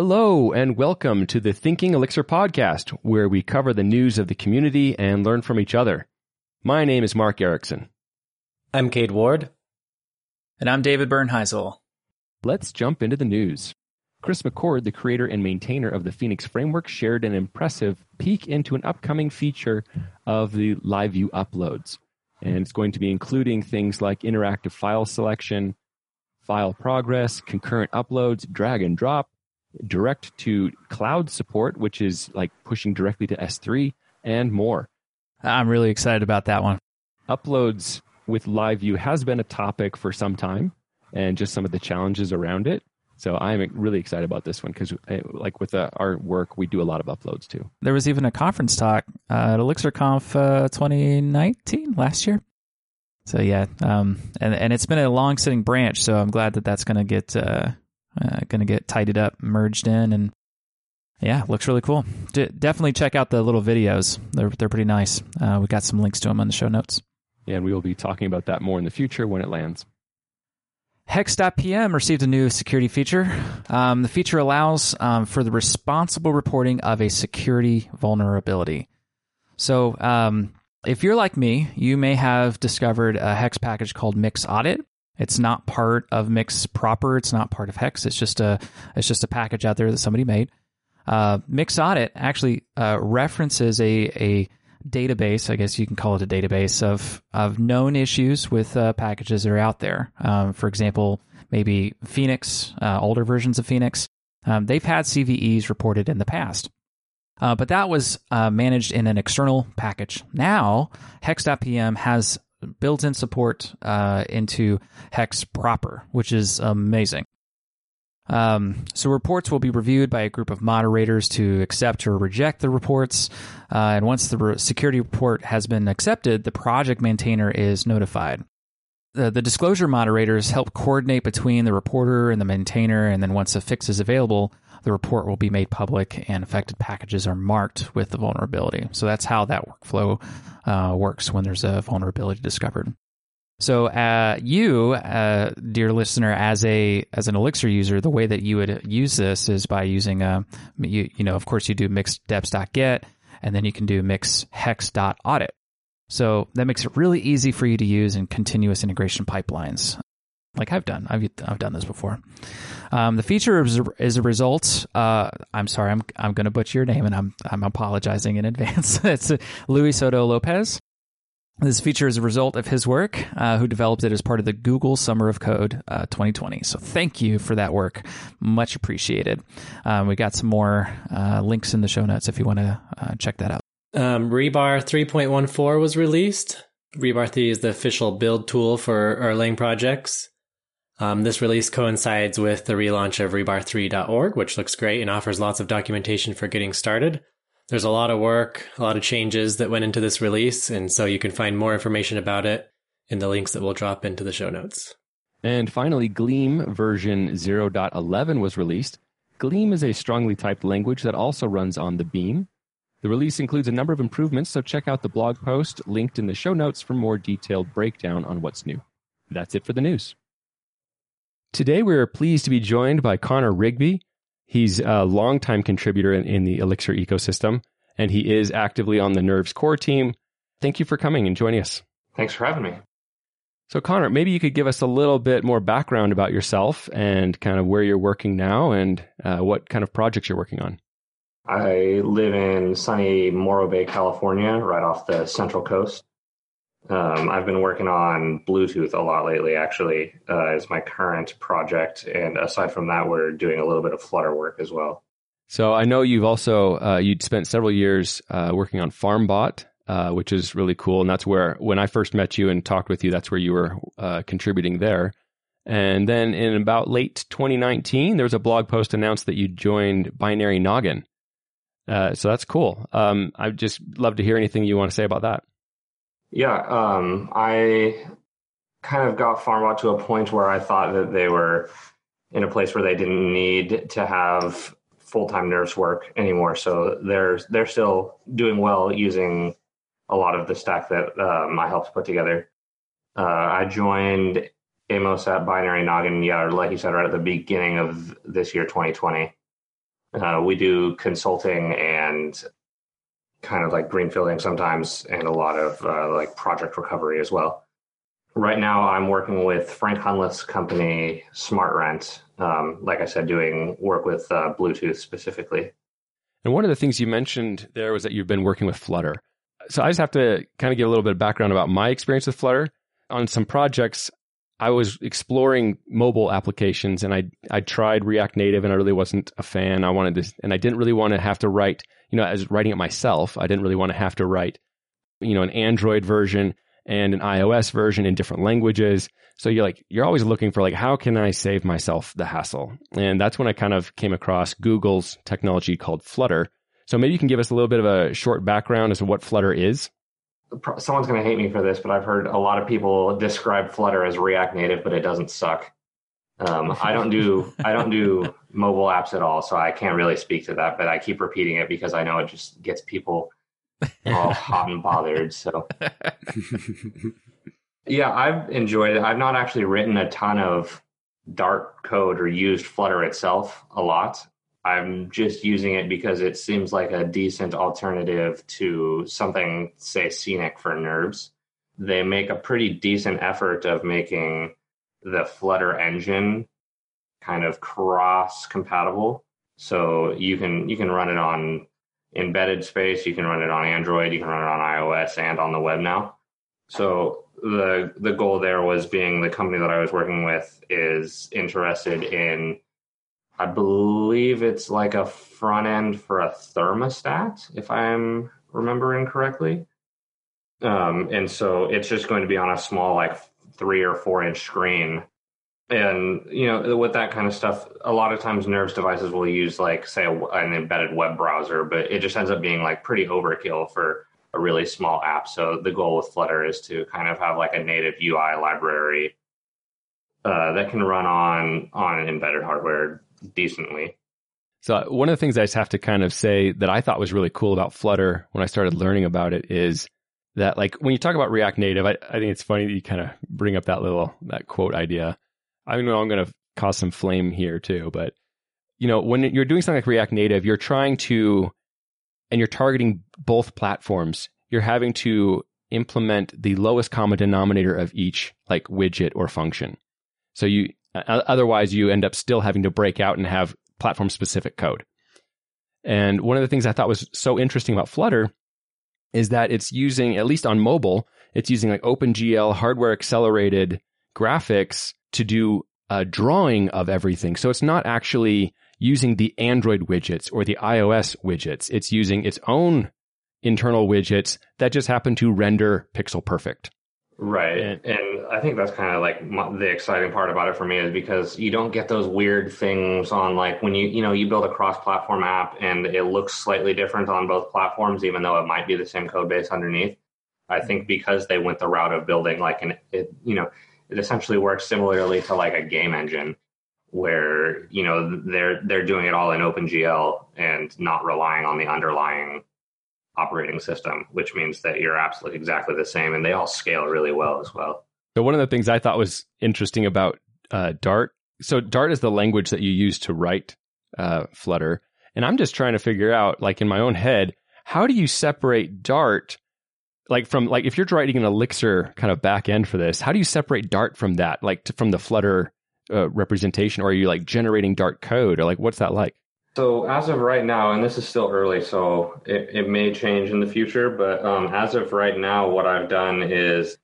Hello and welcome to the Thinking Elixir podcast, where we cover the news of the community and learn from each other. My name is Mark Ericksen. I'm Cade Ward. And I'm David Bernheisel. Let's jump into the news. Chris McCord, the creator and maintainer of the Phoenix framework, shared an impressive peek into an upcoming feature of the live view uploads. And it's going to be including things like interactive file selection, file progress, concurrent uploads, drag and drop, direct to cloud support, which is like pushing directly to S3 and more. I'm really excited about that one. Uploads with live view has been a topic for some time and just some of the challenges around it. So I'm really excited about this one because, eh, like with uh, our work, we do a lot of uploads too. There was even a conference talk uh, at ElixirConf uh, 2019 last year. So yeah, um, and and it's been a long sitting branch. So I'm glad that that's going to get uh, going to get tidied up, merged in, and yeah, looks really cool. D- definitely check out the little videos. They're they're pretty nice. Uh, we got some links to them on the show notes. Yeah, and we will be talking about that more in the future when it lands. Hex.pm received a new security feature. Um, the feature allows um, for the responsible reporting of a security vulnerability. So, um, if you're like me, you may have discovered a Hex package called Mix Audit. It's not part of Mix proper. It's not part of Hex. It's just a it's just a package out there that somebody made. Uh, Mix Audit actually uh, references a a database, I guess you can call it a database of of known issues with uh, packages that are out there. Um, for example, maybe Phoenix, uh, older versions of Phoenix, um, they've had CVEs reported in the past. Uh, but that was uh, managed in an external package. Now, Hex.pm has built-in support uh, into Hex proper, which is amazing. Um, so reports will be reviewed by a group of moderators to accept or reject the reports. Uh, and once the re- security report has been accepted, the project maintainer is notified. The, the disclosure moderators help coordinate between the reporter and the maintainer, and then once a fix is available, the report will be made public and affected packages are marked with the vulnerability. So that's how that workflow uh, works when there's a vulnerability discovered. So, uh, you, uh, dear listener, as a as an Elixir user, the way that you would use this is by using a, you, you know, of course, you do mixdeps.get, and then you can do mixhex.audit. So that makes it really easy for you to use in continuous integration pipelines, like I've done. I've I've done this before. Um, the feature is a, is a result. Uh, I'm sorry, I'm I'm going to butcher your name, and I'm I'm apologizing in advance. it's Luis Soto Lopez. This feature is a result of his work, uh, who developed it as part of the Google Summer of Code uh, 2020. So thank you for that work. Much appreciated. Um, we got some more uh, links in the show notes if you want to uh, check that out. Um, Rebar 3.14 was released. Rebar 3 is the official build tool for Erlang projects. Um, this release coincides with the relaunch of rebar3.org, which looks great and offers lots of documentation for getting started. There's a lot of work, a lot of changes that went into this release, and so you can find more information about it in the links that we'll drop into the show notes. And finally, Gleam version 0.11 was released. Gleam is a strongly typed language that also runs on the Beam. The release includes a number of improvements, so check out the blog post linked in the show notes for more detailed breakdown on what's new. That's it for the news. Today, we are pleased to be joined by Connor Rigby, He's a longtime contributor in, in, the Elixir ecosystem, and he is actively on the Nerves core team. Thank you for coming and joining us. Thanks for having me. So, Connor, maybe you could give us a little bit more background about yourself and kind of where you're working now and uh, what kind of projects you're working on. I live in sunny Morro Bay, California, right off the Central Coast. Um, I've been working on Bluetooth a lot lately, actually, uh, is my current project. And aside from that, we're doing a little bit of Flutter work as well. So I know you've also uh, you'd spent several years uh, working on FarmBot, uh, which is really cool, and that's where when I first met you and talked with you, that's where you were uh, contributing there. And then in about late 2019, there was a blog post announced that you joined Binary Noggin. Uh, so that's cool. Um, I'd just love to hear anything you want to say about that. Yeah, um, I kind of got FarmBot to a point where I thought that they were in a place where they didn't need to have full time nerves work anymore. So they're they're still doing well using a lot of the stack that um, I helped put together. Uh, I joined Amos at Binary Noggin, yeah, like you said, right at the beginning of this year, 2020. Uh, we do consulting and kind of like greenfielding sometimes, and a lot of uh, like project recovery as well. Right now, I'm working with Frank Hunleth's company, SmartRent. Um, like I said, doing work with uh, Bluetooth specifically. And one of the things you mentioned there was that you've been working with Flutter. So I just have to kind of give a little bit of background about my experience with Flutter. On some projects, I was exploring mobile applications and I I tried React Native and I really wasn't a fan. I wanted this and I didn't really want to have to write, you know, as writing it myself, I didn't really want to have to write, you know, an Android version and an iOS version in different languages. So you're like you're always looking for like how can I save myself the hassle? And that's when I kind of came across Google's technology called Flutter. So maybe you can give us a little bit of a short background as to what Flutter is someone's going to hate me for this, but I've heard a lot of people describe Flutter as React Native, but it doesn't suck. Um, I don't do I don't do mobile apps at all, so I can't really speak to that. But I keep repeating it because I know it just gets people all hot and bothered. So, yeah, I've enjoyed it. I've not actually written a ton of Dart code or used Flutter itself a lot. I'm just using it because it seems like a decent alternative to something, say, scenic for nerves. They make a pretty decent effort of making the Flutter engine kind of cross compatible. So you can you can run it on embedded space, you can run it on Android, you can run it on iOS and on the web now. So the the goal there was being the company that I was working with is interested in I believe it's like a front end for a thermostat, if I'm remembering correctly. Um, and so it's just going to be on a small, like three or four inch screen. And, you know, with that kind of stuff, a lot of times Nerves devices will use, like, say, a, an embedded web browser, but it just ends up being like pretty overkill for a really small app. So the goal with Flutter is to kind of have like a native UI library uh, that can run on on an embedded hardware decently. So uh, one of the things I just have to kind of say that I thought was really cool about Flutter when I started mm-hmm. learning about it is that like when you talk about React Native, I, I think it's funny that you kind of bring up that little that quote idea. I know I'm going to cause some flame here too, but you know when you're doing something like React Native, you're trying to and you're targeting both platforms. You're having to implement the lowest common denominator of each like widget or function. So you Uh, otherwise, you end up still having to break out and have platform specific code. And one of the things I thought was so interesting about Flutter is that it's using, at least on mobile, it's using like OpenGL hardware accelerated graphics to do a drawing of everything. So it's not actually using the Android widgets or the iOS widgets. It's using its own internal widgets that just happen to render pixel perfect. Right. And, and I think that's kind of like my, the exciting part about it for me is because you don't get those weird things on like when you, you know, you build a cross platform app and it looks slightly different on both platforms, even though it might be the same code base underneath. I think mm-hmm. because they went the route of building like an, it, you know, it essentially works similarly to like a game engine where, you know, they're, they're doing it all in OpenGL and not relying on the underlying operating system, which means that your apps look exactly the same and they all scale really well as well. So one of the things I thought was interesting about uh, Dart. So Dart is the language that you use to write uh, Flutter, and I'm just trying to figure out, like in my own head, how do you separate Dart, like from like if you're writing an Elixir kind of back end for this, how do you separate Dart from that, like to, from the Flutter uh, representation, or are you like generating Dart code, or like what's that like? So as of right now, and this is still early, so it, it may change in the future, but um, as of right now, what I've done is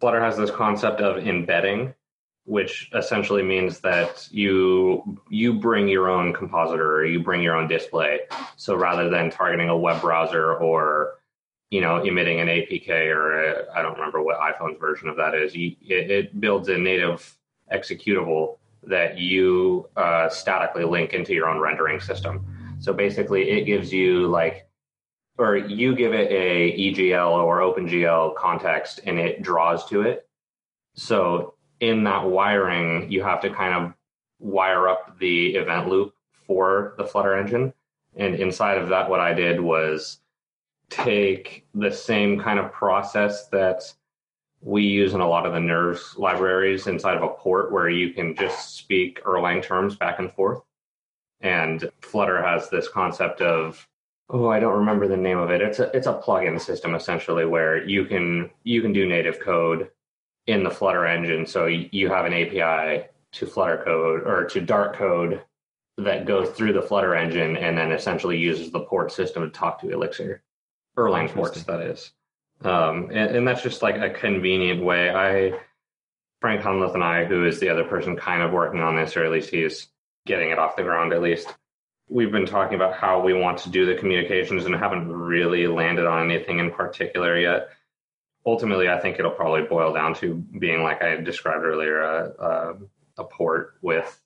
Flutter has this concept of embedding, which essentially means that you you bring your own compositor or you bring your own display. So rather than targeting a web browser or you know emitting an APK or I don't remember what iPhone's version of that is, it, it builds a native executable that you uh, statically link into your own rendering system. So basically, it gives you like, or you give it a EGL or OpenGL context, and it draws to it. So in that wiring, you have to kind of wire up the event loop for the Flutter engine. And inside of that, what I did was take the same kind of process that we use in a lot of the nerves libraries inside of a port where you can just speak Erlang terms back and forth. And Flutter has this concept of oh, I don't remember the name of it. It's a it's a plugin system essentially where you can you can do native code in the Flutter engine. So you have an API to Flutter code or to Dart code that goes through the Flutter engine and then essentially uses the port system to talk to Elixir, Erlang ports, that is. Um, and, and, that's just like a convenient way. I, Frank Hunleth and I, who is the other person kind of working on this, or at least he's getting it off the ground at least, we've been talking about how we want to do the communications and haven't really landed on anything in particular yet. Ultimately, I think it'll probably boil down to being like I described earlier, a, a, a port with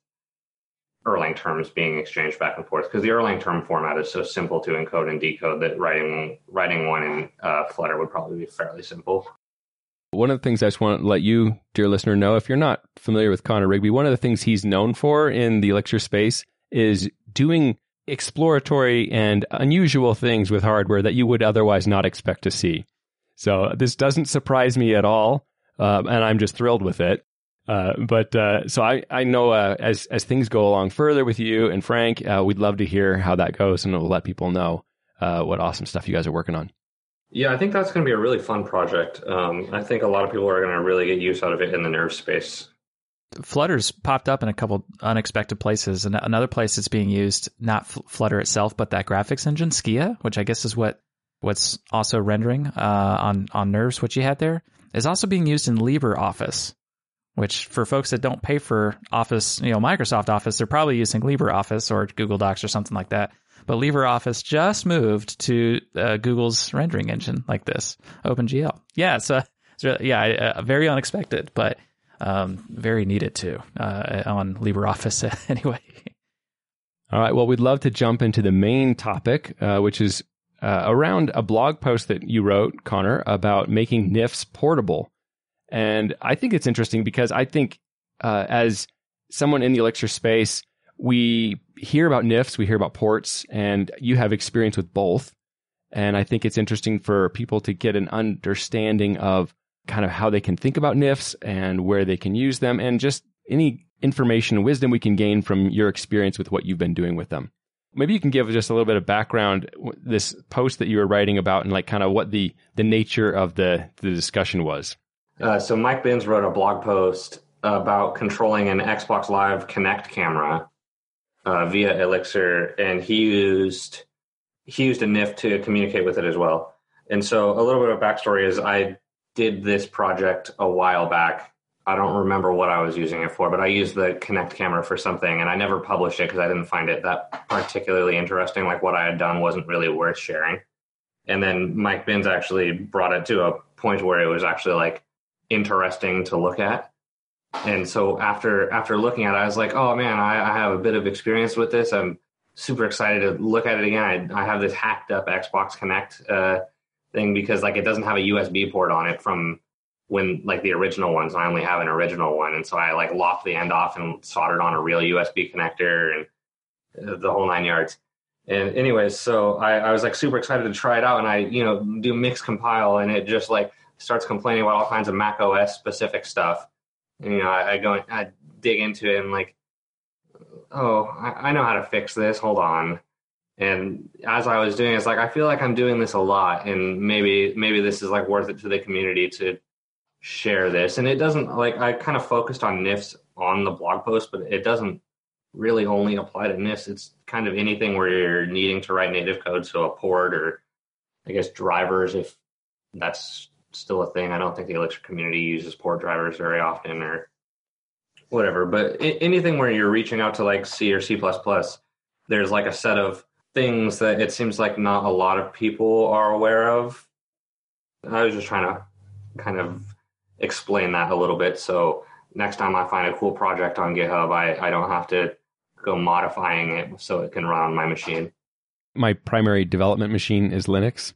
Erlang terms being exchanged back and forth because the Erlang term format is so simple to encode and decode that writing writing one in uh, Flutter would probably be fairly simple. One of the things I just want to let you, dear listener, know if you're not familiar with Connor Rigby, one of the things he's known for in the Elixir space is doing exploratory and unusual things with hardware that you would otherwise not expect to see. So this doesn't surprise me at all, uh, and I'm just thrilled with it. Uh, but uh, so I I know uh, as as things go along further with you and Frank, uh, we'd love to hear how that goes, and we'll let people know uh, what awesome stuff you guys are working on. Yeah, I think that's going to be a really fun project. Um, I think a lot of people are going to really get use out of it in the nerve space. Flutter's popped up in a couple unexpected places. And another place it's being used, not Flutter itself, but that graphics engine, Skia, which I guess is what what's also rendering uh, on on Nerves, what you had there, is also being used in LibreOffice which for folks that don't pay for Office, you know, Microsoft Office, they're probably using LibreOffice or Google Docs or something like that. But LibreOffice just moved to uh, Google's rendering engine like this, OpenGL. Yeah, so, yeah, uh, very unexpected, but um, very needed too uh, on LibreOffice anyway. All right. Well, we'd love to jump into the main topic, uh, which is uh, around a blog post that you wrote, Connor, about making NIFs portable. And I think it's interesting because I think uh, as someone in the Elixir space, we hear about NIFs, we hear about ports, and you have experience with both. And I think it's interesting for people to get an understanding of kind of how they can think about NIFs and where they can use them and just any information and wisdom we can gain from your experience with what you've been doing with them. Maybe you can give just a little bit of background this post that you were writing about and like kind of what the the nature of the the discussion was. Uh, so Mike Binns wrote a blog post about controlling an Xbox Live Kinect camera uh, via Elixir, and he used he used a NIF to communicate with it as well. And so a little bit of backstory is I did this project a while back. I don't remember what I was using it for, but I used the Kinect camera for something, and I never published it because I didn't find it that particularly interesting. Like what I had done wasn't really worth sharing. And then Mike Binns actually brought it to a point where it was actually like interesting to look at. And so after after looking at it, I was like, oh man, I, I have a bit of experience with this. I'm super excited to look at it again. I, I have this hacked up Xbox Kinect uh, thing because like it doesn't have a USB port on it from when like the original ones. I only have an original one, and so I like lopped the end off and soldered on a real USB connector and uh, the whole nine yards. And anyways, so I, I was like super excited to try it out, and I you know do mix compile, and it just like starts complaining about all kinds of Mac OS specific stuff. And, you know, I, I go, I dig into it and like, oh, I, I know how to fix this. Hold on. And as I was doing, it's like I feel like I'm doing this a lot, and maybe maybe this is like worth it to the community to share this. And it doesn't like I kind of focused on NIFs on the blog post, but it doesn't really only apply to NIFs. It's kind of anything where you're needing to write native code, so a port or I guess drivers if that's still a thing. I don't think the Elixir community uses port drivers very often or whatever. But anything where you're reaching out to like C or C++, there's like a set of things that it seems like not a lot of people are aware of. I was just trying to kind of explain that a little bit. So next time I find a cool project on GitHub, I, I don't have to go modifying it so it can run on my machine. My primary development machine is Linux.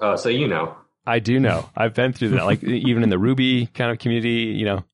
Oh, so you know. I do know. I've been through that, like even in the Ruby kind of community, you know.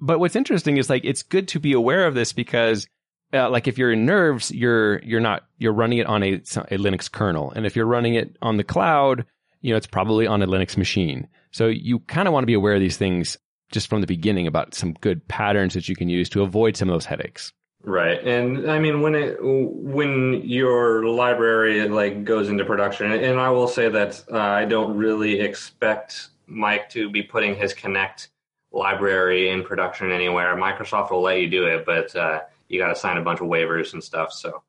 But what's interesting is like it's good to be aware of this because, uh, like, if you're in Nerves, you're you're not you're running it on a a Linux kernel, and if you're running it on the cloud, you know, it's probably on a Linux machine. So you kind of want to be aware of these things just from the beginning about some good patterns that you can use to avoid some of those headaches. Right, and I mean when it when your library like goes into production, and I will say that uh, I don't really expect Mike to be putting his Kinect library in production anywhere. Microsoft will let you do it, but uh, you got to sign a bunch of waivers and stuff. So,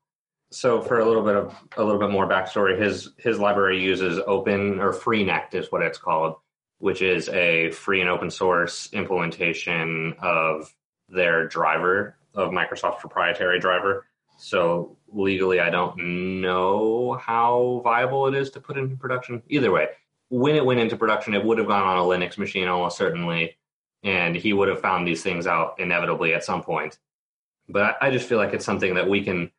so for a little bit of a little bit more backstory, his his library uses Open or FreeNect is what it's called, which is a free and open source implementation of their driver of Microsoft's proprietary driver. So legally, I don't know how viable it is to put into production. Either way, when it went into production, it would have gone on a Linux machine almost certainly, and he would have found these things out inevitably at some point. But I just feel like it's something that we can,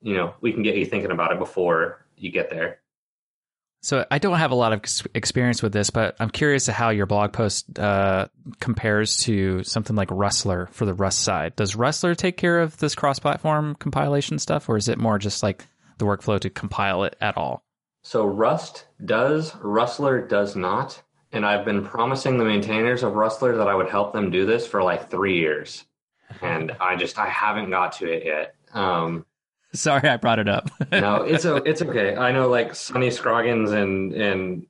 you know, we can get you thinking about it before you get there. So I don't have a lot of experience with this, but I'm curious to how your blog post uh, compares to something like Rustler for the Rust side. Does Rustler take care of this cross-platform compilation stuff, or is it more just like the workflow to compile it at all? So Rust does, Rustler does not. And I've been promising the maintainers of Rustler that I would help them do this for like three years. And I just, I haven't got to it yet. Um, Sorry, I brought it up. no, it's a, it's okay. I know like Sonny Scroggins and and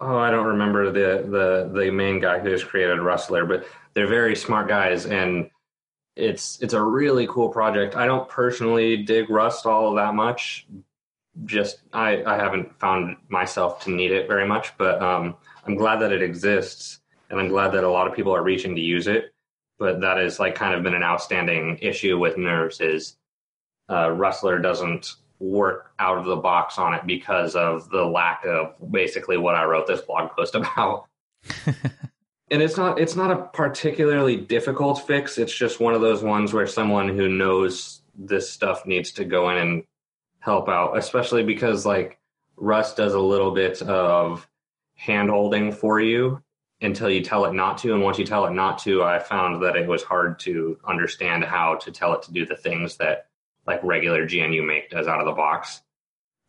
oh, I don't remember the the the main guy who has created Rustler, but they're very smart guys, and it's it's a really cool project. I don't personally dig Rust all that much. Just I I haven't found myself to need it very much, but um, I'm glad that it exists, and I'm glad that a lot of people are reaching to use it. But that is like kind of been an outstanding issue with Nerves is uh, Rustler doesn't work out of the box on it because of the lack of basically what I wrote this blog post about. and it's not it's not a particularly difficult fix. It's just one of those ones where someone who knows this stuff needs to go in and help out, especially because like Rust does a little bit of hand holding for you until you tell it not to. And once you tell it not to, I found that it was hard to understand how to tell it to do the things that like regular GNU Make does out of the box.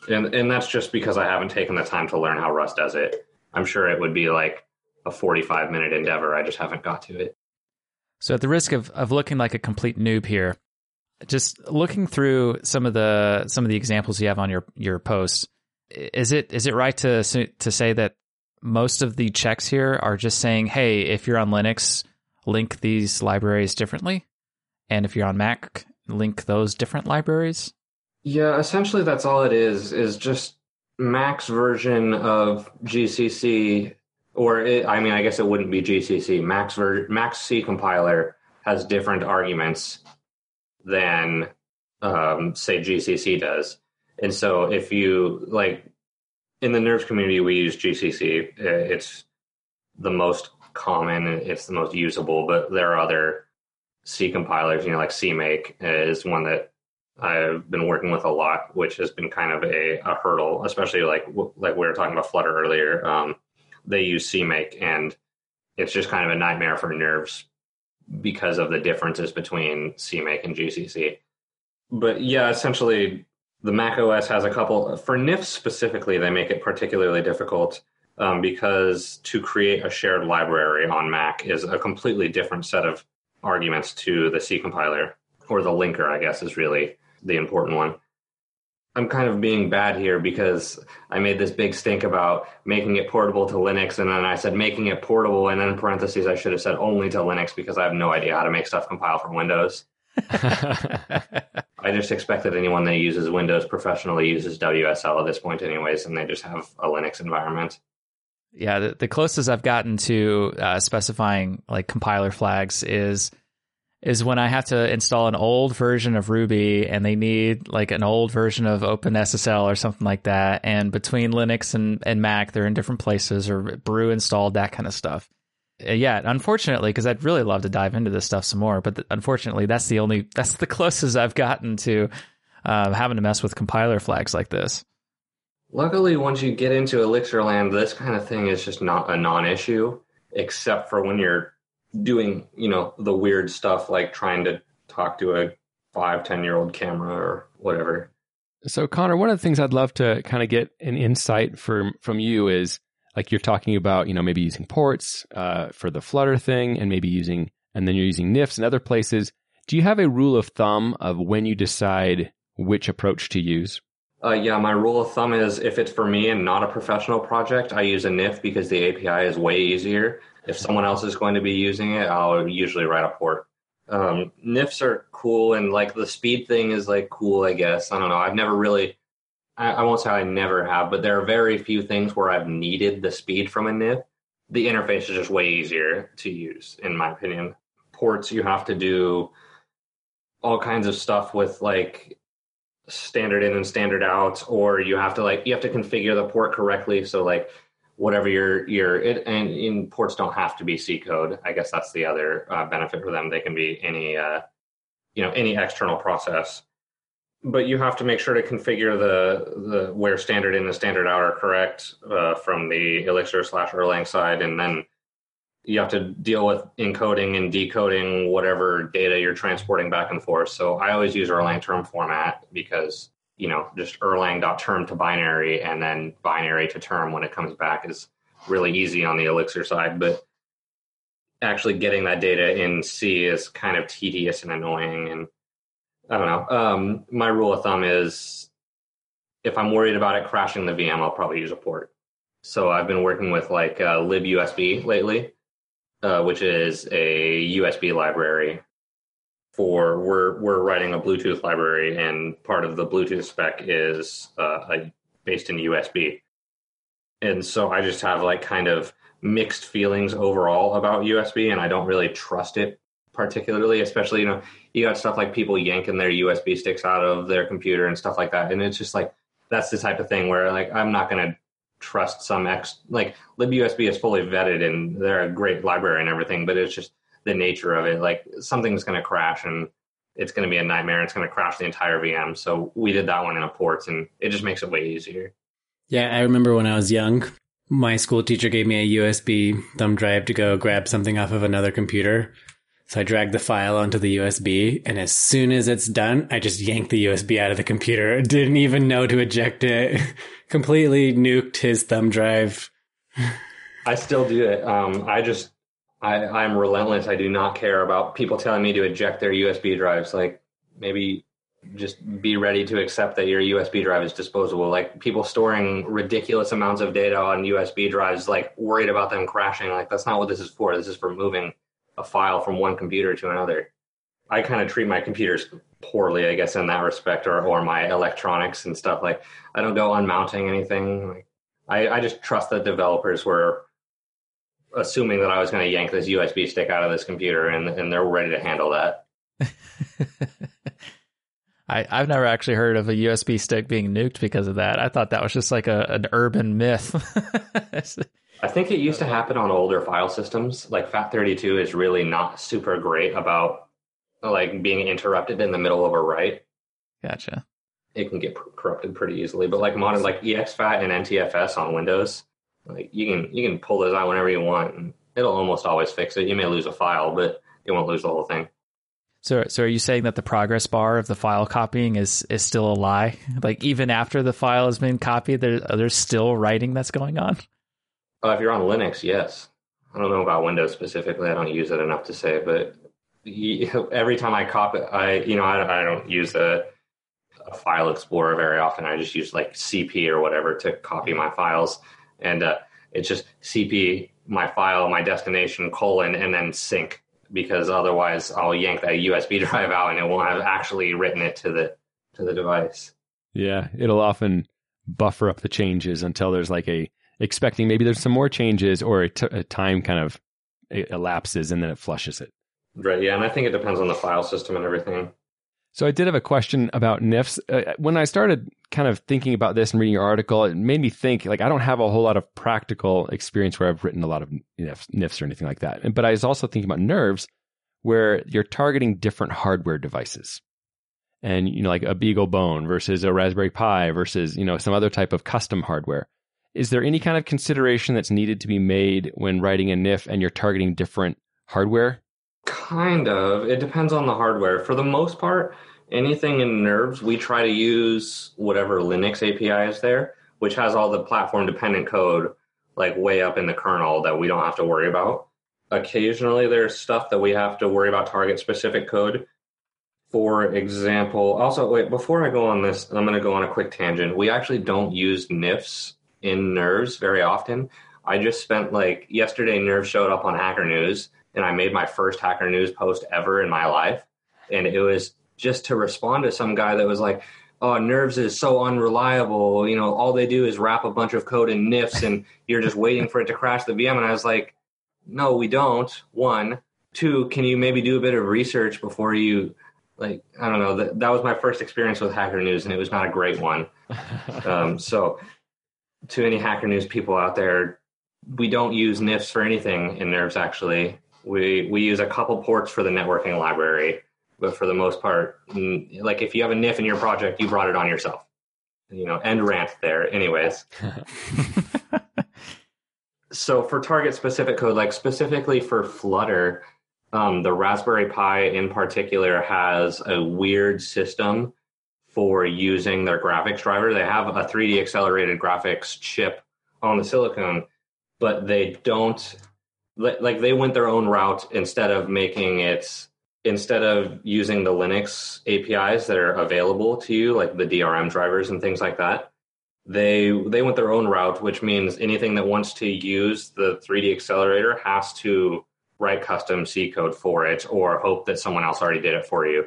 And and that's just because I haven't taken the time to learn how Rust does it. I'm sure it would be like a 45 minute endeavor. I just haven't got to it. So at the risk of, of looking like a complete noob here, just looking through some of the some of the examples you have on your your post, is it is it right to to say that most of the checks here are just saying, "Hey, if you're on Linux, link these libraries differently, and if you're on Mac, link those different libraries? Yeah, essentially that's all it is, is just Mac's version of GCC, or it, I mean, I guess it wouldn't be GCC. Mac's, ver- Mac's C compiler has different arguments than, um, say, GCC does. And so if you, like, in the nerves community, we use GCC. It's the most common, it's the most usable, but there are other C compilers, you know, like CMake is one that I've been working with a lot, which has been kind of a, a hurdle, especially like like we were talking about Flutter earlier. Um, they use CMake, and it's just kind of a nightmare for nerves because of the differences between CMake and GCC. But yeah, essentially, the Mac OS has a couple for NIF specifically. They make it particularly difficult um, because to create a shared library on Mac is a completely different set of arguments to the C compiler, or the linker, I guess, is really the important one. I'm kind of being bad here because I made this big stink about making it portable to Linux, and then I said making it portable, and then in parentheses I should have said only to Linux because I have no idea how to make stuff compile from Windows. I just expect that anyone that uses Windows professionally uses WSL at this point, anyways, and they just have a Linux environment. Yeah, the, the closest I've gotten to uh, specifying like compiler flags is is when I have to install an old version of Ruby and they need like an old version of OpenSSL or something like that. And between Linux and, and Mac, they're in different places or brew installed, that kind of stuff. Uh, yeah, unfortunately, because I'd really love to dive into this stuff some more, but th- unfortunately, that's the only that's the closest I've gotten to uh, having to mess with compiler flags like this. Luckily, once you get into Elixirland, this kind of thing is just not a non-issue, except for when you're doing, you know, the weird stuff like trying to talk to a five, ten year old camera or whatever. So, Connor, one of the things I'd love to kind of get an insight from from you is like you're talking about, you know, maybe using ports uh, for the Flutter thing, and maybe using, and then you're using NIFs and other places. Do you have a rule of thumb of when you decide which approach to use? Uh, yeah, my rule of thumb is if it's for me and not a professional project, I use a NIF because the API is way easier. If someone else is going to be using it, I'll usually write a port. Um, NIFs are cool, and like the speed thing is like cool, I guess. I don't know. I've never really, I, I won't say I never have, but there are very few things where I've needed the speed from a NIF. The interface is just way easier to use, in my opinion. Ports, you have to do all kinds of stuff with like standard in and standard out, or you have to like you have to configure the port correctly. So like whatever your your it, and in ports don't have to be C code. I guess that's the other uh, benefit for them. They can be any uh, you know any external process, but you have to make sure to configure the the where standard in and standard out are correct uh, from the Elixir slash Erlang side, and then you have to deal with encoding and decoding whatever data you're transporting back and forth. So I always use Erlang term format because you know just Erlang.term to binary and then binary to term when it comes back is really easy on the Elixir side, but actually getting that data in C is kind of tedious and annoying. And I don't know. Um, my rule of thumb is if I'm worried about it crashing the VM, I'll probably use a port. So I've been working with like uh, libUSB lately uh, which is a USB library for we're we're writing a Bluetooth library, and part of the Bluetooth spec is uh, based in USB. And so I just have like kind of mixed feelings overall about USB, and I don't really trust it particularly. Especially, you know, you got stuff like people yanking their USB sticks out of their computer and stuff like that, and it's just like that's the type of thing where like I'm not to trust some ex like libusb is fully vetted and they're a great library and everything but it's just the nature of it. Like something's going to crash and it's going to be a nightmare it's going to crash the entire vm so we did that one in a ports and it just makes it way easier. Yeah i remember when i was young my school teacher gave me a usb thumb drive to go grab something off of another computer so I drag the file onto the USB, and as soon as it's done, I just yank the USB out of the computer. Didn't even know to eject it. Completely nuked his thumb drive. I still do it. Um, I just, I, I'm relentless. I do not care about people telling me to eject their USB drives. Like maybe just be ready to accept that your USB drive is disposable. Like people storing ridiculous amounts of data on USB drives, like worried about them crashing. Like that's not what this is for. This is for moving a file from one computer to another. I kind of treat my computers poorly, I guess, in that respect, or, or my electronics and stuff. Like, I don't go unmounting anything. Like, I, I just trust that developers were assuming that I was going to yank this USB stick out of this computer, and, and they're ready to handle that. I, I've never actually heard of a USB stick being nuked because of that. I thought that was just like a, an urban myth. I think it used to happen on older file systems. Like FAT32 is really not super great about like being interrupted in the middle of a write. Gotcha. It can get corrupted pretty easily, but like modern like EXFAT and NTFS on Windows, like you can you can pull those out whenever you want, and it'll almost always fix it. You may lose a file, but you won't lose the whole thing. So, so are you saying that the progress bar of the file copying is is still a lie? Like even after the file has been copied, there there's still writing that's going on. Uh, if you're on Linux, yes. I don't know about Windows specifically. I don't use it enough to say, but every time I copy, I you know I, I don't use a, a, file explorer very often. I just use like CP or whatever to copy my files, and uh, it's just CP my file, my destination colon, and then sync because otherwise I'll yank that USB drive out and it won't have actually written it to the to the device. Yeah, it'll often buffer up the changes until there's like a expecting maybe there's some more changes or a, t- a time kind of elapses and then it flushes it. Right. Yeah. And I think it depends on the file system and everything. So I did have a question about NIFs. Uh, when I started kind of thinking about this and reading your article, it made me think like I don't have a whole lot of practical experience where I've written a lot of NIFs, NIFs or anything like that. But I was also thinking about nerves where you're targeting different hardware devices. And you know like a BeagleBone versus a Raspberry Pi versus, you know, some other type of custom hardware. Is there any kind of consideration that's needed to be made when writing a NIF and you're targeting different hardware? Kind of. It depends on the hardware. For the most part, anything in Nerves, we try to use whatever Linux API is there, which has all the platform dependent code like way up in the kernel that we don't have to worry about. Occasionally, there's stuff that we have to worry about target specific code. For example, also, wait, before I go on this, I'm going to go on a quick tangent. We actually don't use NIFs in nerves very often. I just spent like yesterday, nerves showed up on Hacker News, and I made my first Hacker News post ever in my life. And it was just to respond to some guy that was like, oh, nerves is so unreliable. You know, all they do is wrap a bunch of code in NIFs and you're just waiting for it to crash the VM. And I was like, no, we don't. One, two, can you maybe do a bit of research before you, like, I don't know. That, that was my first experience with Hacker News and it was not a great one. um, so, to any Hacker News people out there, we don't use NIFs for anything in Nerves actually. We, we use a couple ports for the networking library but for the most part, like if you have a NIF in your project, you brought it on yourself. You know, end rant there. Anyways. so for target specific code, like specifically for Flutter, um, the Raspberry Pi in particular has a weird system for using their graphics driver. They have a 3D accelerated graphics chip on the silicon, but they don't like they went their own route instead of making it instead of using the Linux APIs that are available to you, like the DRM drivers and things like that, they they went their own route, which means anything that wants to use the 3D accelerator has to write custom C code for it or hope that someone else already did it for you.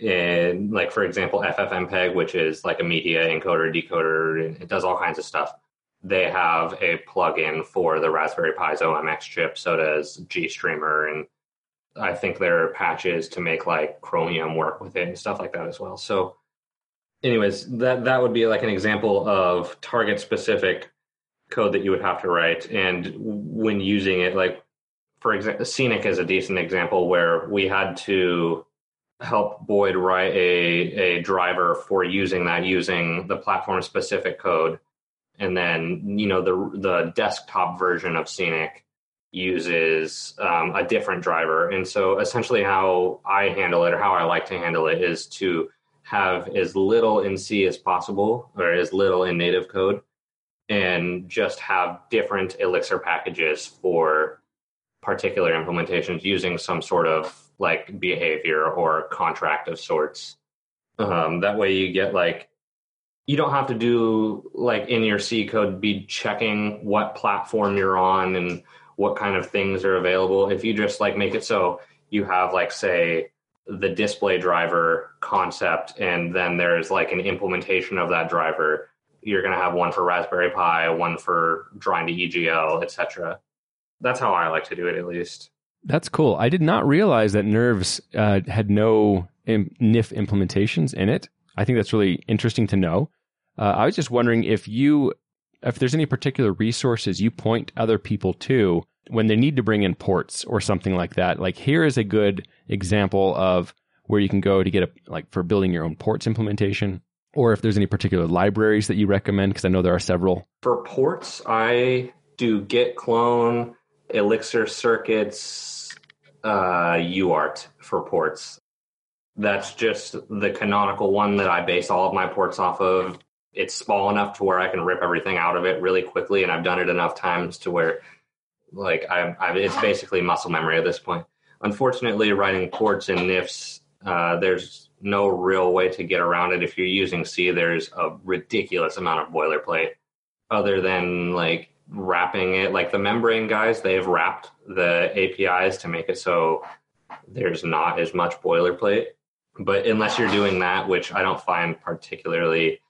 And like for example, FFmpeg, which is like a media encoder, decoder, it does all kinds of stuff. They have a plugin for the Raspberry Pi's OMX chip. So does GStreamer and I think there are patches to make like Chromium work with it and stuff like that as well. So, anyways, that that would be like an example of target specific code that you would have to write. And when using it, like for example, Scenic is a decent example where we had to help Boyd write a a driver for using that using the platform specific code, and then you know the the desktop version of Scenic uses um, a different driver. And so essentially, how I handle it or how I like to handle it is to have as little in C as possible or as little in native code and just have different Elixir packages for particular implementations using some sort of like behavior or contract of sorts. Um, that way you get like you don't have to do like in your C code be checking what platform you're on and what kind of things are available. If you just like make it so you have like say the display driver concept and then there's like an implementation of that driver, you're going to have one for Raspberry Pi, one for drawing to EGL, etc. That's how I like to do it at least. That's cool. I did not realize that Nerves uh, had no Im- NIF implementations in it. I think that's really interesting to know. Uh, I was just wondering if you if there's any particular resources you point other people to when they need to bring in ports or something like that. Like here is a good example of where you can go to get a like for building your own ports implementation or if there's any particular libraries that you recommend because I know there are several. For ports, I do git clone, Elixir circuits, uh, UART for ports. That's just the canonical one that I base all of my ports off of it's small enough to where I can rip everything out of it really quickly, and I've done it enough times to where, like, I, I it's basically muscle memory at this point. Unfortunately, writing ports and NIFs, uh, there's no real way to get around it. If you're using C, there's a ridiculous amount of boilerplate. Other than like wrapping it, like the membrane guys, they've wrapped the APIs to make it so there's not as much boilerplate. But unless you're doing that, which I don't find particularly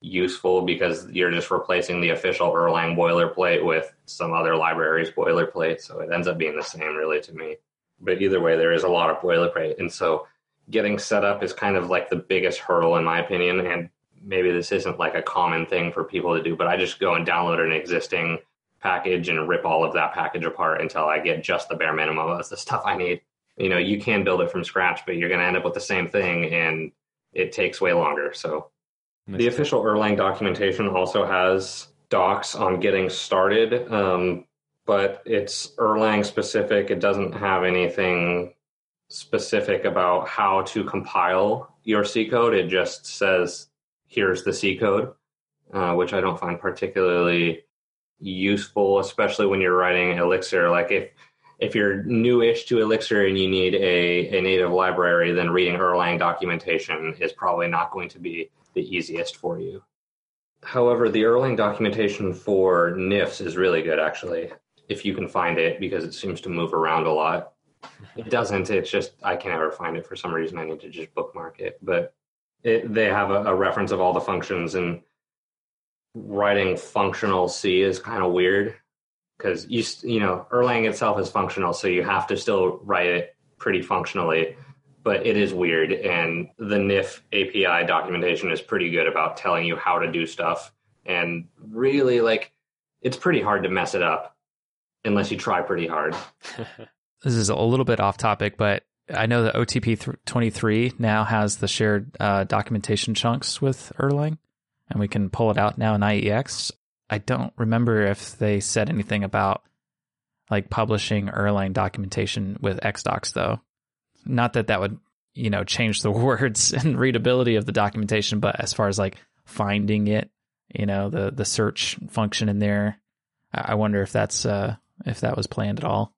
useful because you're just replacing the official Erlang boilerplate with some other library's boilerplate. So it ends up being the same, really, to me. But either way, there is a lot of boilerplate. And so getting set up is kind of like the biggest hurdle, in my opinion. And maybe this isn't like a common thing for people to do, but I just go and download an existing package and rip all of that package apart until I get just the bare minimum of the stuff I need. You know, you can build it from scratch, but you're going to end up with the same thing and it takes way longer. So the official Erlang documentation also has docs on getting started, um, but it's Erlang specific. It doesn't have anything specific about how to compile your C code. It just says, here's the C code, uh, which I don't find particularly useful, especially when you're writing Elixir. Like if if you're newish to Elixir and you need a, a native library, then reading Erlang documentation is probably not going to be the easiest for you. However, the Erlang documentation for NIFs is really good, actually, if you can find it, because it seems to move around a lot. It doesn't. It's just I can never find it for some reason. I need to just bookmark it. But it, they have a, a reference of all the functions, and writing functional C is kind of weird because you you know Erlang itself is functional, so you have to still write it pretty functionally but it is weird. And the NIF API documentation is pretty good about telling you how to do stuff. And really, like, it's pretty hard to mess it up unless you try pretty hard. this is a little bit off topic, but I know that OTP 23 now has the shared uh, documentation chunks with Erlang, and we can pull it out now in IEX. I don't remember if they said anything about like publishing Erlang documentation with ExDocs though. Not that that would, you know, change the words and readability of the documentation, but as far as like finding it, you know, the the search function in there, I wonder if that's uh if that was planned at all.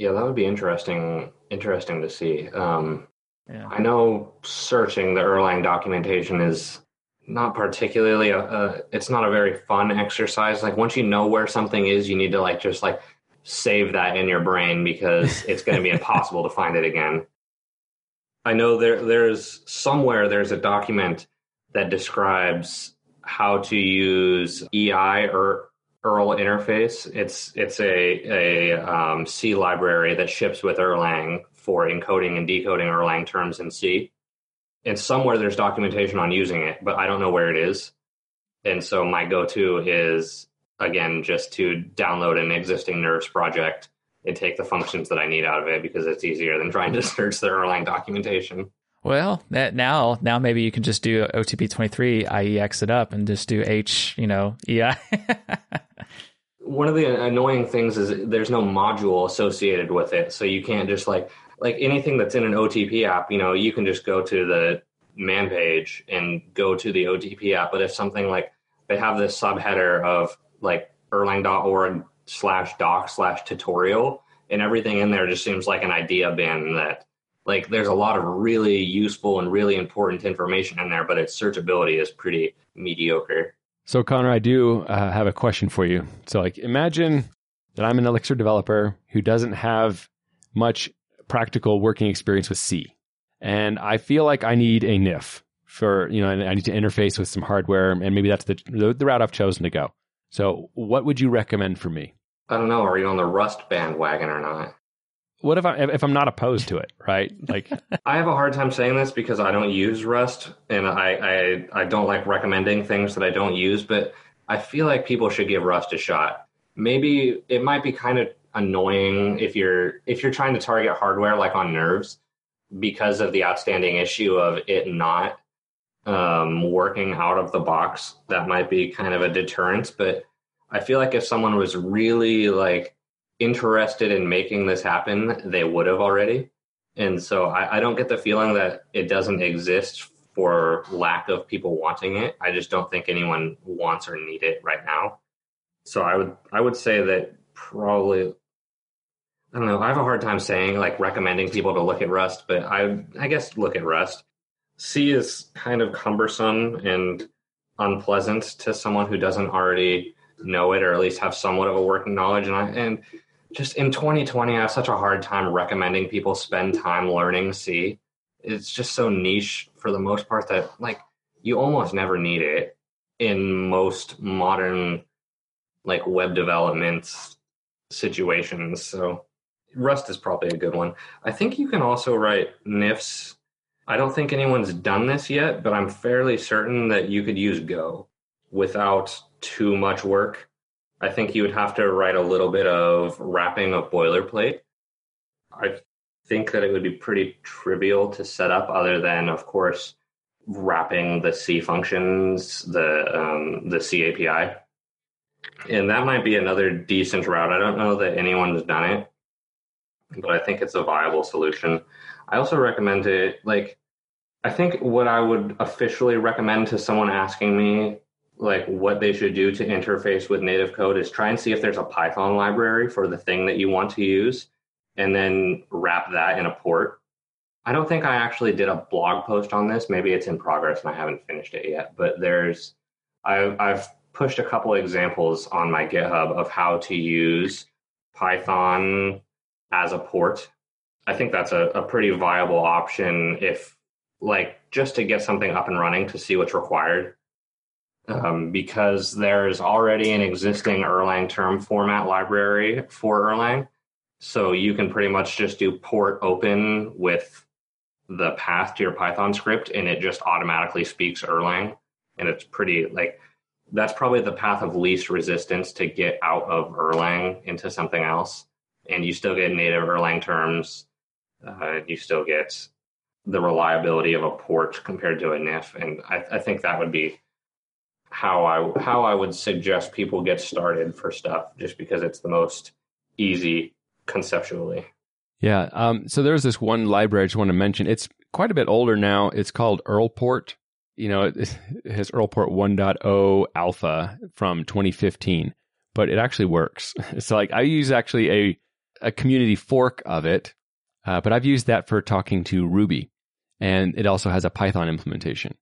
Yeah, that would be interesting interesting to see. Um yeah. I know searching the Erlang documentation is not particularly a, a, it's not a very fun exercise. Like once you know where something is, you need to like just like save that in your brain because it's going to be impossible to find it again. I know there there's somewhere there's a document that describes how to use EI or Erl interface. It's it's a a um, C library that ships with Erlang for encoding and decoding Erlang terms in C. And somewhere there's documentation on using it, but I don't know where it is. And so my go-to is again just to download an existing Nerves project and take the functions that I need out of it because it's easier than trying to search the Erlang documentation. Well, that now now maybe you can just do OTP twenty three IEX it up and just do H, you know, EI. One of the annoying things is there's no module associated with it, so you can't just like like anything that's in an OTP app. You know, you can just go to the man page and go to the OTP app. But if something like they have this subheader of like Erlang.org slash doc slash tutorial and everything in there just seems like an idea bin that like there's a lot of really useful and really important information in there but its searchability is pretty mediocre so connor i do uh, have a question for you so like imagine that i'm an elixir developer who doesn't have much practical working experience with c and i feel like i need a nif for you know i need to interface with some hardware and maybe that's the, the, the route i've chosen to go so what would you recommend for me I don't know. Are you on the Rust bandwagon or not? What if I if I'm not opposed to it, right? Like I have a hard time saying this because I don't use Rust and I, I I don't like recommending things that I don't use, but I feel like people should give Rust a shot. Maybe it might be kind of annoying if you're if you're trying to target hardware like on nerves because of the outstanding issue of it not um, working out of the box. That might be kind of a deterrence, but I feel like if someone was really like interested in making this happen, they would have already. And so I, I, don't get the feeling that it doesn't exist for lack of people wanting it. I just don't think anyone wants or need it right now. So I would I would say that probably I don't know. I have a hard time saying like recommending people to look at Rust, but I I guess look at Rust. C is kind of cumbersome and unpleasant to someone who doesn't already know it or at least have somewhat of a working knowledge. And I and just in 2020, I have such a hard time recommending people spend time learning C. It's just so niche for the most part that like you almost never need it in most modern like web development situations. So Rust is probably a good one. I think you can also write NIFs. I don't think anyone's done this yet, but I'm fairly certain that you could use Go without too much work. I think you would have to write a little bit of wrapping of boilerplate. I think that it would be pretty trivial to set up, other than, of course, wrapping the C functions, the um, the C API, and that might be another decent route. I don't know that anyone's done it, but I think it's a viable solution. I also recommend it. Like, I think what I would officially recommend to someone asking me like what they should do to interface with native code is try and see if there's a Python library for the thing that you want to use and then wrap that in a port. I don't think I actually did a blog post on this. Maybe it's in progress and I haven't finished it yet. But there's, I, I've pushed a couple examples on my GitHub of how to use Python as a port. I think that's a, a pretty viable option if, like, just to get something up and running to see what's required. Um, because there's already an existing Erlang term format library for Erlang. So you can pretty much just do port open with the path to your Python script and it just automatically speaks Erlang. And it's pretty like that's probably the path of least resistance to get out of Erlang into something else. And you still get native Erlang terms. Uh, you still get the reliability of a port compared to a NIF. And I, I think that would be how I how I would suggest people get started for stuff, just because it's the most easy conceptually. Yeah. Um, so there's this one library I just want to mention. It's quite a bit older now. It's called Erlport you know, it, has Erlport 1.0 alpha from 2015, but it actually works. So like I use actually a, a community fork of it, uh, but I've used that for talking to Ruby and it also has a Python implementation.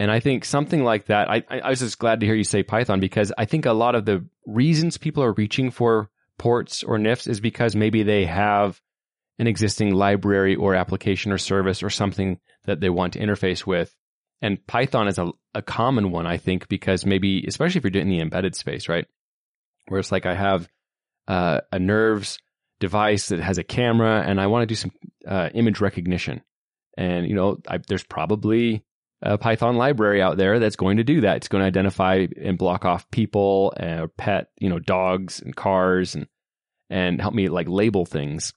And I think something like that, I, I was just glad to hear you say Python because I think a lot of the reasons people are reaching for ports or NIFs is because maybe they have an existing library or application or service or something that they want to interface with and Python is a, a common one, I think, because maybe, especially if you're doing the embedded space, right? Where it's like I have uh, a nerves device that has a camera and I want to do some uh, image recognition. And, you know, I, there's probably a Python library out there that's going to do that. It's going to identify and block off people and pet, you know, dogs and cars and, and help me like label things.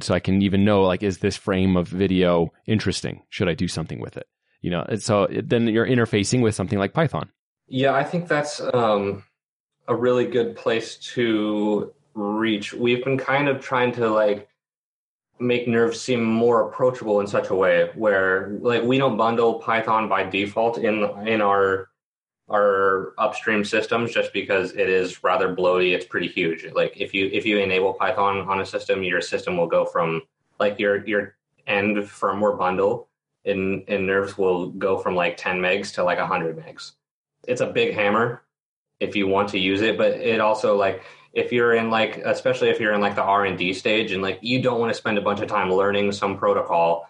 So I can even know, like, is this frame of video interesting? Should I do something with it? you know so then you're interfacing with something like python yeah i think that's um, a really good place to reach we've been kind of trying to like make nerves seem more approachable in such a way where like we don't bundle python by default in in our our upstream systems just because it is rather bloaty. It's pretty huge. Like if you if you enable python on a system your system will go from like your your end firmware bundle in in nerves will go from like 10 megs to like 100 megs. It's a big hammer if you want to use it but it also like if you're in like especially if you're in like the r&d stage and like you don't want to spend a bunch of time learning some protocol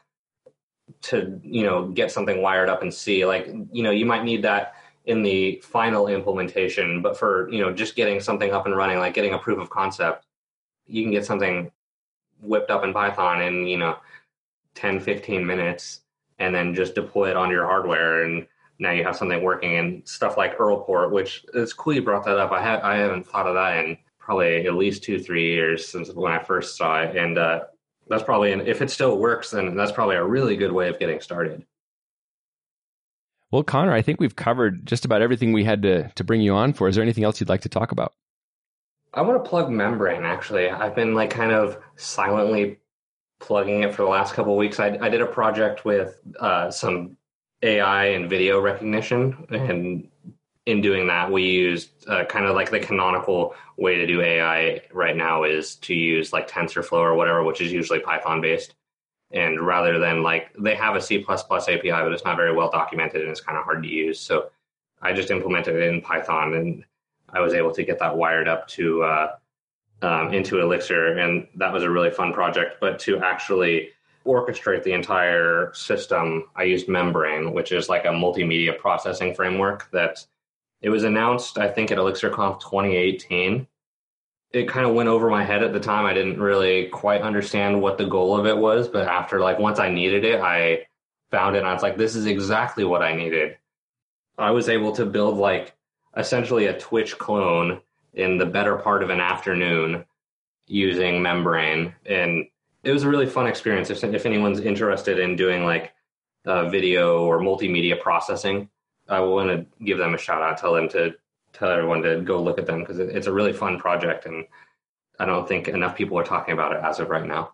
to you know get something wired up and see like you know you might need that in the final implementation but for you know just getting something up and running like getting a proof of concept you can get something whipped up in python in you know 10 15 minutes and then just deploy it onto your hardware and now you have something working and stuff like Erlport, which it's cool you brought that up. I have I haven't thought of that in probably at least two three years since when I first saw it, and uh, that's probably an, if it still works, then that's probably a really good way of getting started. Well, Connor, I think we've covered just about everything we had to to bring you on for. Is there anything else you'd like to talk about? I want to plug Membrane. Actually, I've been like kind of silently plugging it for the last couple of weeks. I, I did a project with uh, some AI and video recognition, and in doing that, we used uh, kind of like the canonical way to do AI right now is to use like TensorFlow or whatever, which is usually Python based. And rather than like they have a C API, but it's not very well documented and it's kind of hard to use. So I just implemented it in Python and I was able to get that wired up to uh, um, into Elixir, and that was a really fun project. But to actually orchestrate the entire system, I used Membrane, which is like a multimedia processing framework that it was announced, I think, at ElixirConf 2018. It kind of went over my head at the time. I didn't really quite understand what the goal of it was, but after like once I needed it, I found it and I was like, this is exactly what I needed. I was able to build like essentially a Twitch clone in the better part of an afternoon using membrane and it was a really fun experience if, if anyone's interested in doing like uh, video or multimedia processing i want to give them a shout out tell them to tell everyone to go look at them because it's a really fun project and i don't think enough people are talking about it as of right now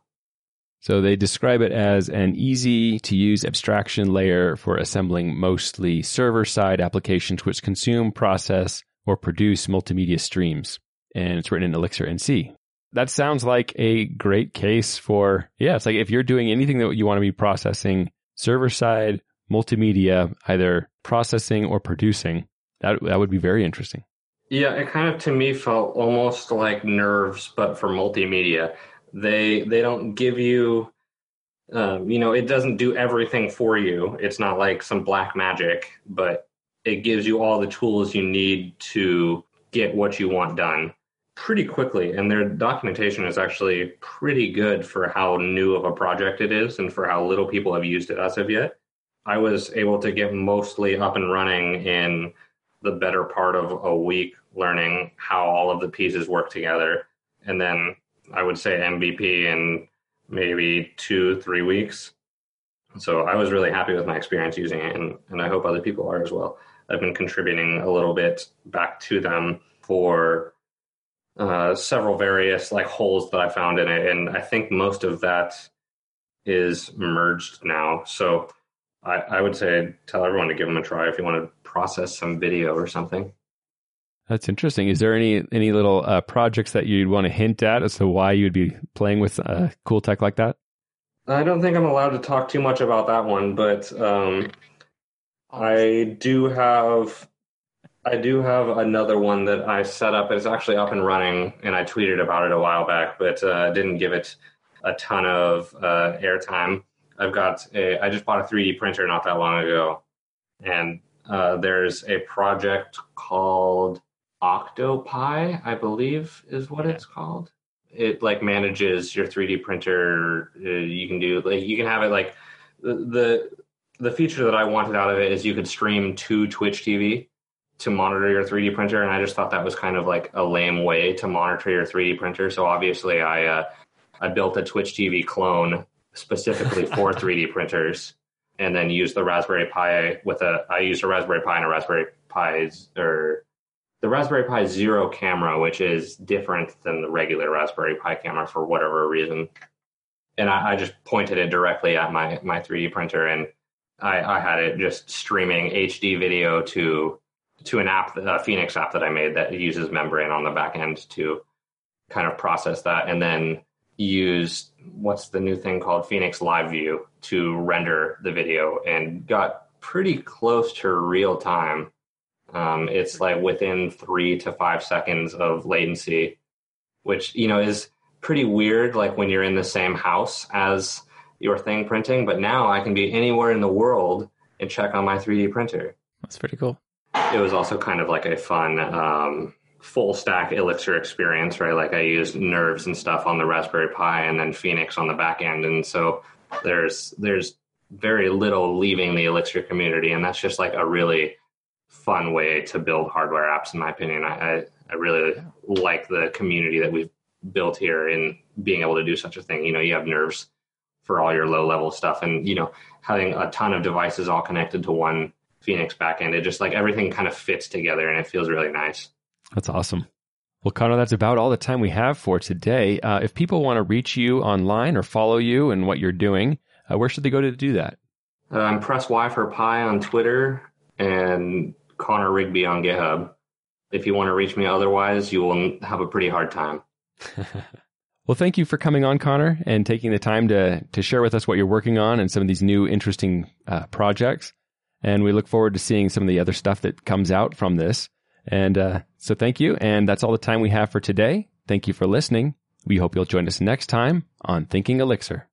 so they describe it as an easy to use abstraction layer for assembling mostly server side applications which consume process or produce multimedia streams. And it's written in Elixir and C. that sounds like a great case for yeah. It's like if you're doing anything that you want to be processing server side multimedia, either processing or producing, that that would be very interesting. Yeah, it kind of to me felt almost like nerves, but for multimedia. They they don't give you, um, you know, it doesn't do everything for you. It's not like some black magic, but it gives you all the tools you need to get what you want done pretty quickly. And their documentation is actually pretty good for how new of a project it is and for how little people have used it as of yet. I was able to get mostly up and running in the better part of a week learning how all of the pieces work together. And then I would say MVP in maybe two, three weeks. So I was really happy with my experience using it, and, and I hope other people are as well. I've been contributing a little bit back to them for uh, several various like holes that I found in it, and I think most of that is merged now. So I, I would say tell everyone to give them a try if you want to process some video or something. That's interesting. Is there any any little uh, projects that you'd want to hint at as to why you'd be playing with uh, cool tech like that? I don't think I'm allowed to talk too much about that one, but um, I do have I do have another one that I set up. It's actually up and running, and I tweeted about it a while back, but uh, didn't give it a ton of uh, airtime. I've got a. I just bought a 3D printer not that long ago, and uh, there's a project called Octopi, I believe, is what it's called. It like manages your 3D printer. Uh, you can do like you can have it like the, the the feature that I wanted out of it is you could stream to Twitch TV to monitor your 3D printer, and I just thought that was kind of like a lame way to monitor your 3D printer. So obviously, I uh, I built a Twitch TV clone specifically for 3D printers, and then use the Raspberry Pi with a I used a Raspberry Pi and a Raspberry Pi's or the Raspberry Pi Zero camera, which is different than the regular Raspberry Pi camera for whatever reason. And I, I just pointed it directly at my my 3D printer, and I, I had it just streaming HD video to to an app, a Phoenix app that I made that uses Membrane on the back end to kind of process that, and then use what's the new thing called Phoenix Live View to render the video, and got pretty close to real time. Um, it's like within three to five seconds of latency, which you know is pretty weird. Like when you're in the same house as your thing printing, but now I can be anywhere in the world and check on my 3D printer. That's pretty cool. It was also kind of like a fun um, full stack Elixir experience, right? Like I used nerves and stuff on the Raspberry Pi and then Phoenix on the back end, and so there's there's very little leaving the Elixir community, and that's just like a really fun way to build hardware apps, in my opinion. I I, I really like the community that we've built here in being able to do such a thing. You know, you have nerves for all your low level stuff, and you know, having a ton of devices all connected to one Phoenix backend, it just like everything kind of fits together, and it feels really nice. That's awesome. Well, Connor, that's about all the time we have for today. Uh, if people want to reach you online or follow you and what you're doing, uh, where should they go to do that? Uh, I'm Press Y for Pi on Twitter and Connor Rigby on GitHub. If you want to reach me otherwise, you will have a pretty hard time. well, thank you for coming on, Connor, and taking the time to to share with us what you're working on and some of these new interesting uh, projects. And we look forward to seeing some of the other stuff that comes out from this. And uh, so thank you. And that's all the time we have for today. Thank you for listening. We hope you'll join us next time on Thinking Elixir.